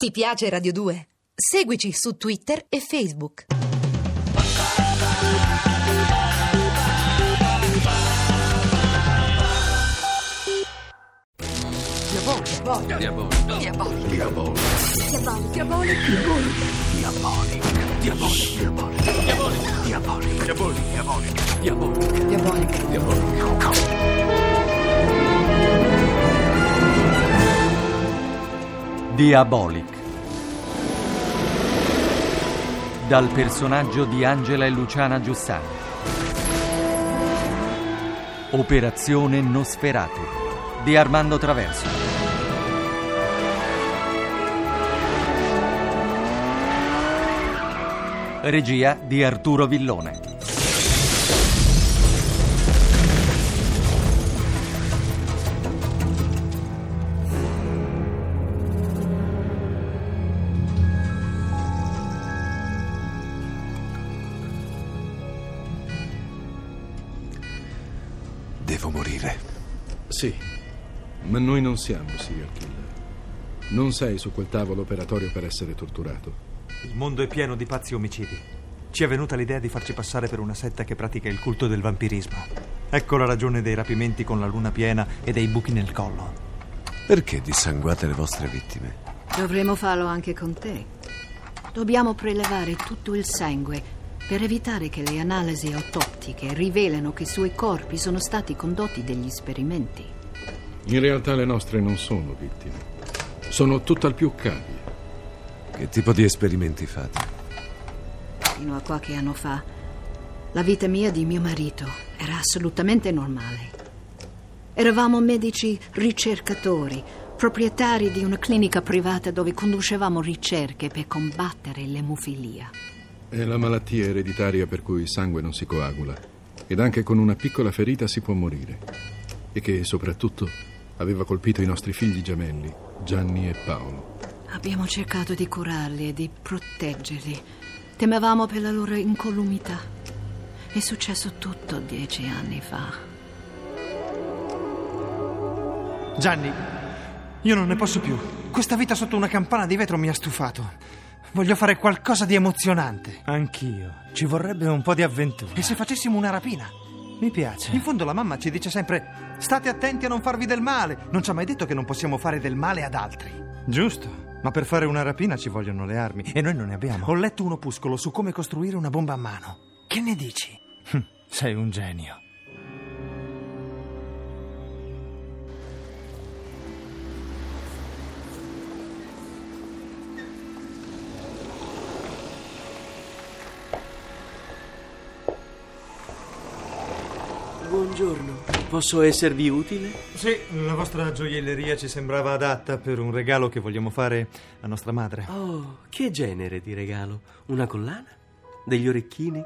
Ti piace Radio 2? Seguici su Twitter e Facebook. Diabolico. Diabolico. Diabolico. Diabolico. Diabolico. Diabolico. Diabolico. Diabolico. Diabolic. Dal personaggio di Angela e Luciana Giussani. Operazione Nosferatu di Armando Traverso. Regia di Arturo Villone. Devo morire. Sì, ma noi non siamo serial killer. Non sei su quel tavolo operatorio per essere torturato. Il mondo è pieno di pazzi omicidi. Ci è venuta l'idea di farci passare per una setta che pratica il culto del vampirismo. Ecco la ragione dei rapimenti con la luna piena e dei buchi nel collo. Perché dissanguate le vostre vittime? Dovremmo farlo anche con te. Dobbiamo prelevare tutto il sangue per evitare che le analisi autoptiche rivelino che sui corpi sono stati condotti degli esperimenti. In realtà le nostre non sono vittime. Sono tutt'al più cavie. Che tipo di esperimenti fate? Fino a qualche anno fa, la vita mia e di mio marito era assolutamente normale. Eravamo medici ricercatori, proprietari di una clinica privata dove conducevamo ricerche per combattere l'emofilia. È la malattia ereditaria per cui il sangue non si coagula. Ed anche con una piccola ferita si può morire. E che soprattutto aveva colpito i nostri figli gemelli, Gianni e Paolo. Abbiamo cercato di curarli e di proteggerli. Temevamo per la loro incolumità. È successo tutto dieci anni fa. Gianni, io non ne posso più. Questa vita sotto una campana di vetro mi ha stufato. Voglio fare qualcosa di emozionante. Anch'io. Ci vorrebbe un po' di avventura. E se facessimo una rapina? Mi piace. In fondo la mamma ci dice sempre: state attenti a non farvi del male. Non ci ha mai detto che non possiamo fare del male ad altri. Giusto. Ma per fare una rapina ci vogliono le armi e noi non ne abbiamo. Ho letto un opuscolo su come costruire una bomba a mano. Che ne dici? Sei un genio. Buongiorno, posso esservi utile? Sì, la vostra gioielleria ci sembrava adatta per un regalo che vogliamo fare a nostra madre. Oh, che genere di regalo? Una collana? Degli orecchini?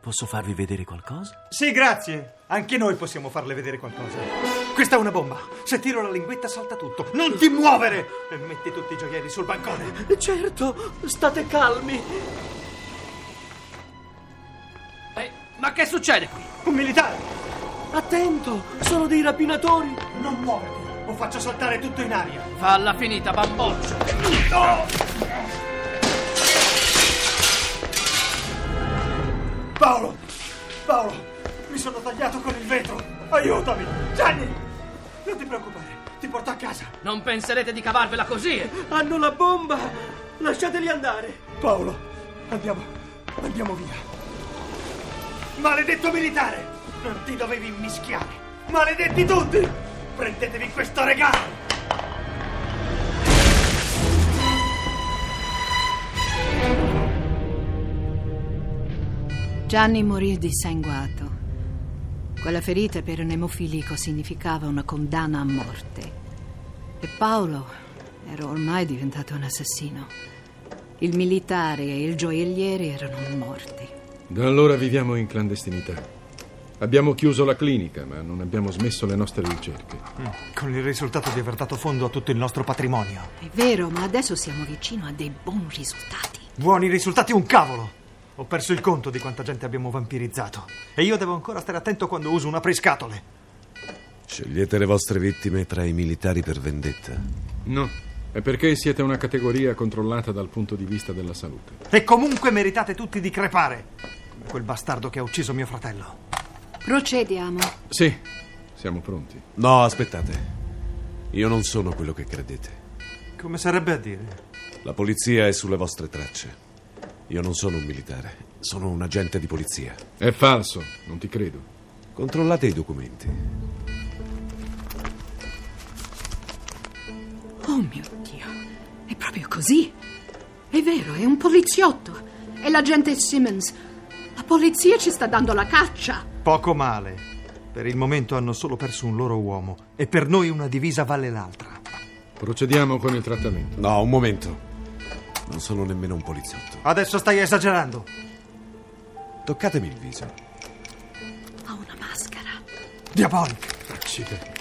Posso farvi vedere qualcosa? Sì, grazie. Anche noi possiamo farle vedere qualcosa. Questa è una bomba. Se tiro la linguetta salta tutto. Non ti muovere! E metti tutti i gioielli sul bancone. Certo, state calmi. Ma che succede qui? Un militare! Attento, sono dei rapinatori. Non muoverti o faccio saltare tutto in aria. Falla finita, bamboccio. Paolo! Paolo! Mi sono tagliato con il vetro! Aiutami! Gianni! Non ti preoccupare, ti porto a casa. Non penserete di cavarvela così? Hanno la bomba. Lasciateli andare. Paolo, andiamo, andiamo via. Maledetto militare! Non ti dovevi immischiare! Maledetti tutti! Prendetevi questo regalo! Gianni morì dissanguato. Quella ferita per un emofilico significava una condanna a morte. E Paolo era ormai diventato un assassino. Il militare e il gioielliere erano morti. Da allora viviamo in clandestinità. Abbiamo chiuso la clinica, ma non abbiamo smesso le nostre ricerche. Con il risultato di aver dato fondo a tutto il nostro patrimonio. È vero, ma adesso siamo vicino a dei buoni risultati. Buoni risultati un cavolo! Ho perso il conto di quanta gente abbiamo vampirizzato. E io devo ancora stare attento quando uso un apriscatole. Scegliete le vostre vittime tra i militari per vendetta. No, È perché siete una categoria controllata dal punto di vista della salute. E comunque meritate tutti di crepare. Come quel bastardo che ha ucciso mio fratello. Procediamo. Sì, siamo pronti. No, aspettate. Io non sono quello che credete. Come sarebbe a dire? La polizia è sulle vostre tracce. Io non sono un militare, sono un agente di polizia. È falso, non ti credo. Controllate i documenti. Oh mio Dio, è proprio così. È vero, è un poliziotto. È l'agente Simmons. La polizia ci sta dando la caccia. Poco male. Per il momento hanno solo perso un loro uomo e per noi una divisa vale l'altra. Procediamo con il trattamento. No, un momento. Non sono nemmeno un poliziotto. Adesso stai esagerando. Toccatemi il viso. Ha una maschera. Diabolic. Accidenti.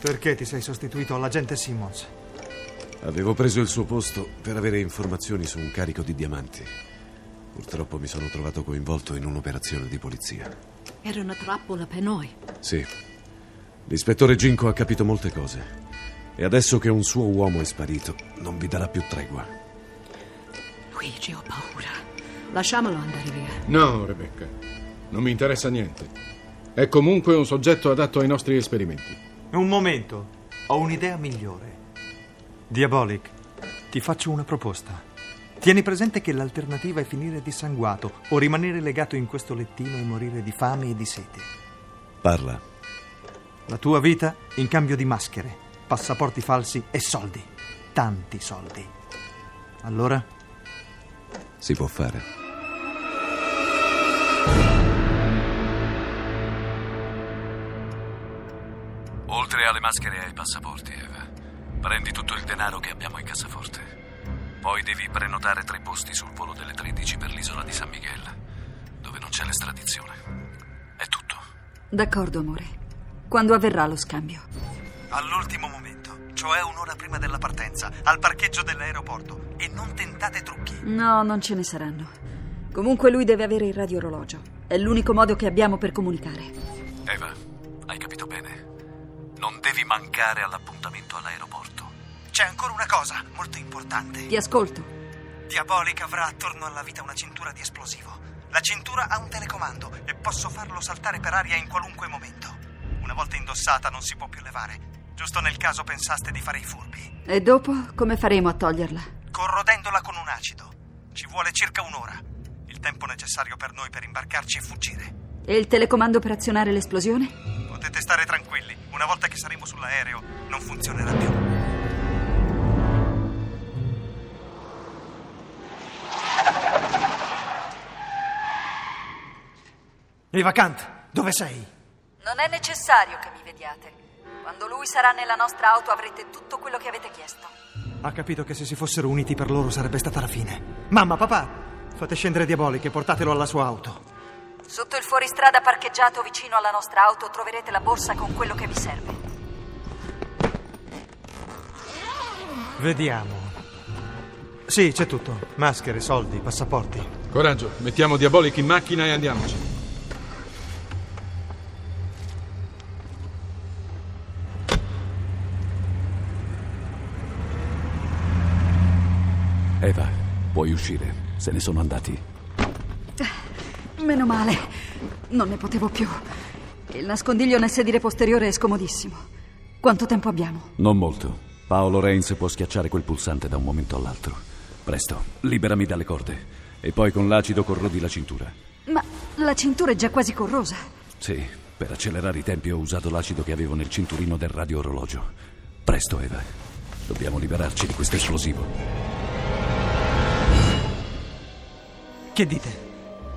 Perché ti sei sostituito all'agente Simmons? Avevo preso il suo posto per avere informazioni su un carico di diamanti. Purtroppo mi sono trovato coinvolto in un'operazione di polizia. Era una trappola per noi. Sì. L'ispettore Ginko ha capito molte cose. E adesso che un suo uomo è sparito, non vi darà più tregua. Luigi, ho paura. Lasciamolo andare via. No, Rebecca. Non mi interessa niente. È comunque un soggetto adatto ai nostri esperimenti. Un momento. Ho un'idea migliore. Diabolic, ti faccio una proposta. Tieni presente che l'alternativa è finire dissanguato o rimanere legato in questo lettino e morire di fame e di sete. Parla. La tua vita in cambio di maschere, passaporti falsi e soldi. Tanti soldi. Allora? Si può fare. Oltre alle maschere e ai passaporti, Eva, prendi tutto il denaro che abbiamo in cassaforte. Poi devi prenotare tre posti sul volo delle 13 per l'isola di San Miguel, dove non c'è l'estradizione. È tutto. D'accordo, amore. Quando avverrà lo scambio? All'ultimo momento, cioè un'ora prima della partenza, al parcheggio dell'aeroporto. E non tentate trucchi. No, non ce ne saranno. Comunque lui deve avere il radioorologio. È l'unico modo che abbiamo per comunicare. Eva, hai capito bene? Non devi mancare all'aeroporto. C'è ancora una cosa molto importante. Ti ascolto. Diabolic avrà attorno alla vita una cintura di esplosivo. La cintura ha un telecomando e posso farlo saltare per aria in qualunque momento. Una volta indossata non si può più levare. Giusto nel caso pensaste di fare i furbi. E dopo come faremo a toglierla? Corrodendola con un acido. Ci vuole circa un'ora. Il tempo necessario per noi per imbarcarci e fuggire. E il telecomando per azionare l'esplosione? Potete stare tranquilli. Una volta che saremo sull'aereo, non funzionerà più. Eva Kant, dove sei? Non è necessario che mi vediate. Quando lui sarà nella nostra auto avrete tutto quello che avete chiesto. Ha capito che se si fossero uniti per loro sarebbe stata la fine. Mamma, papà, fate scendere Diabolic e portatelo alla sua auto. Sotto il fuoristrada parcheggiato vicino alla nostra auto troverete la borsa con quello che vi serve. Vediamo. Sì, c'è tutto. Maschere, soldi, passaporti. Coraggio, mettiamo Diabolic in macchina e andiamoci. Eva, puoi uscire. Se ne sono andati. Meno male. Non ne potevo più. Il nascondiglio nel sedile posteriore è scomodissimo. Quanto tempo abbiamo? Non molto. Paolo Reigns può schiacciare quel pulsante da un momento all'altro. Presto, liberami dalle corde. E poi con l'acido corrodi la cintura. Ma la cintura è già quasi corrosa. Sì, per accelerare i tempi ho usato l'acido che avevo nel cinturino del radioorologio. Presto, Eva. Dobbiamo liberarci di questo esplosivo. Che dite?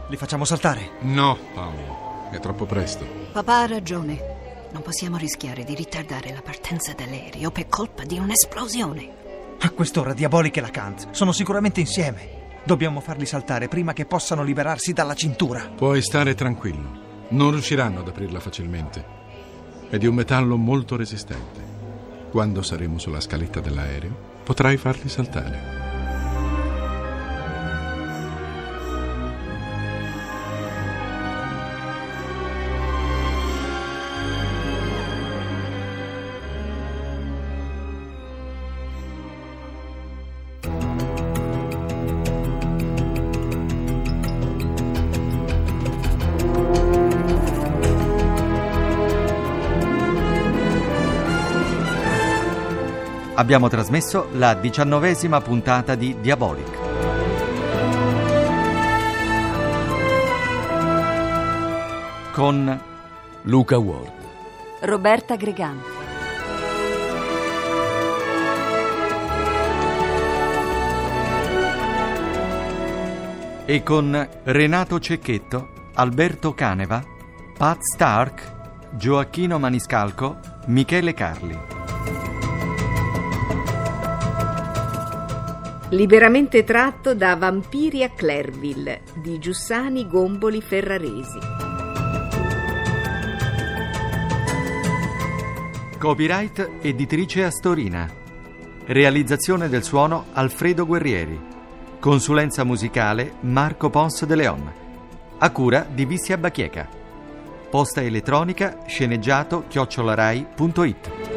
Li facciamo saltare? No, Paolo. È troppo presto. Papà ha ragione. Non possiamo rischiare di ritardare la partenza dell'aereo per colpa di un'esplosione. A quest'ora Diabolic e la Kant sono sicuramente insieme. Dobbiamo farli saltare prima che possano liberarsi dalla cintura. Puoi stare tranquillo. Non riusciranno ad aprirla facilmente. È di un metallo molto resistente. Quando saremo sulla scaletta dell'aereo, potrai farli saltare. Abbiamo trasmesso la diciannovesima puntata di Diabolic. Con Luca Ward, Roberta Greganti, e con Renato Cecchetto, Alberto Caneva, Pat Stark, Gioacchino Maniscalco, Michele Carli. Liberamente tratto da Vampiri a Clerville di Giussani Gomboli Ferraresi. Copyright editrice Astorina. Realizzazione del suono Alfredo Guerrieri. Consulenza musicale Marco Pons de Leon. A cura di Vissia Bachieca. Posta elettronica sceneggiato chiocciolarai.it.